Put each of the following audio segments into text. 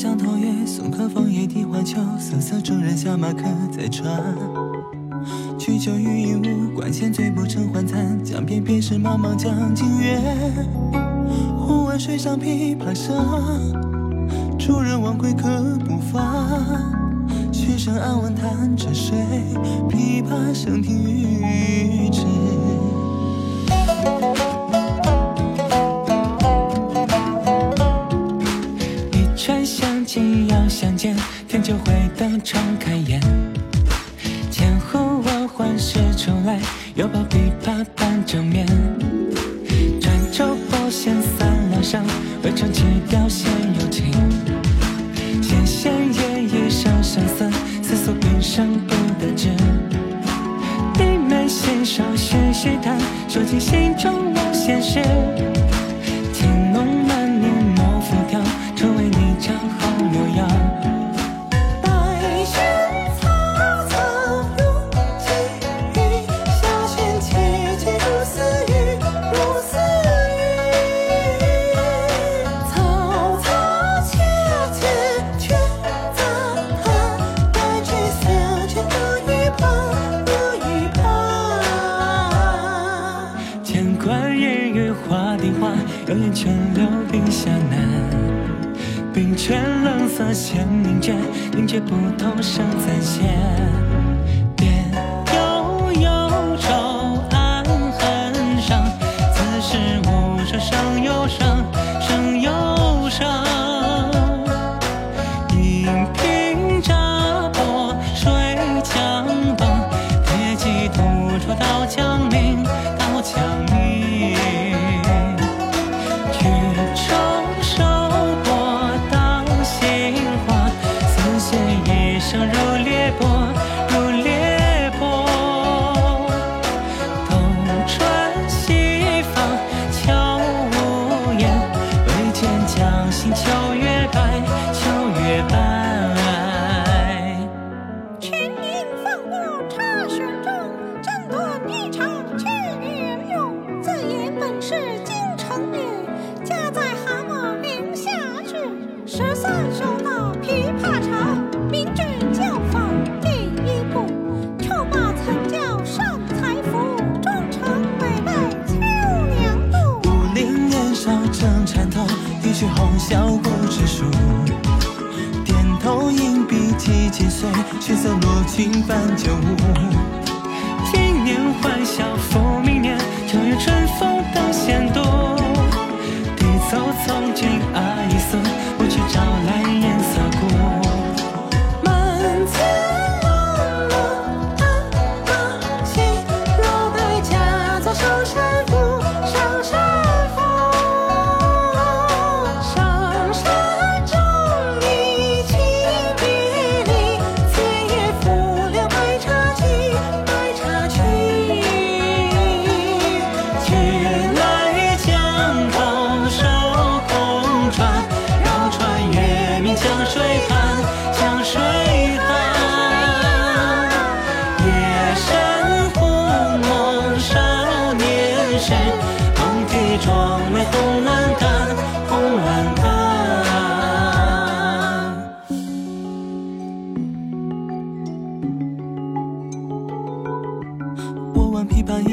江头月，送客枫叶荻花秋，瑟瑟中人下马客在船。曲酒欲饮无，管弦醉不成欢惨。江边便是茫茫江浸月，忽闻水上琵琶声，主人忘归客不发。曲声暗问弹着谁？琵琶声停欲止。一犹抱琵琶半遮面。转轴拨弦三两声，未成曲调先有情。弦弦夜已声声思，思诉平生不得志。低眉信手续续弹，说尽心中无限事。画，有眼泉流冰下难。冰泉冷涩弦凝绝，凝绝不通声暂歇。笑不知数。点头硬笔几千岁，血色罗裙伴酒舞。今年欢笑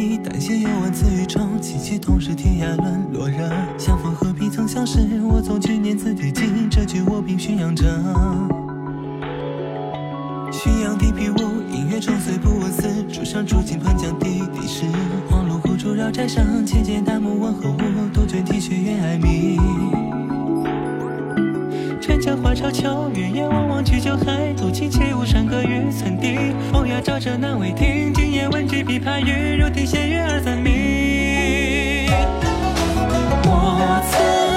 挽琵琶衣，但弦又闻此语中，凄凄同是天涯沦落人。相逢何必曾相识，我从去年字第几？这句我凭宣扬着。浔阳地皮屋，音乐中虽不闻丝，竹上竹径喷江滴滴湿。黄芦苦竹绕宅上，浅见大木问何物，杜鹃啼血猿哀鸣。春江花朝秋月夜，望望举酒还独倾，且无山歌与村笛。风雅照着南未听，今夜闻君琵琶语，如听仙乐二三鸣。我此